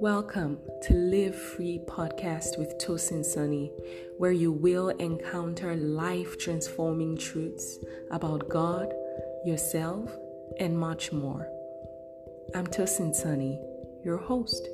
Welcome to Live Free podcast with Tosin Sunny, where you will encounter life transforming truths about God, yourself, and much more. I'm Tosin Sunny, your host.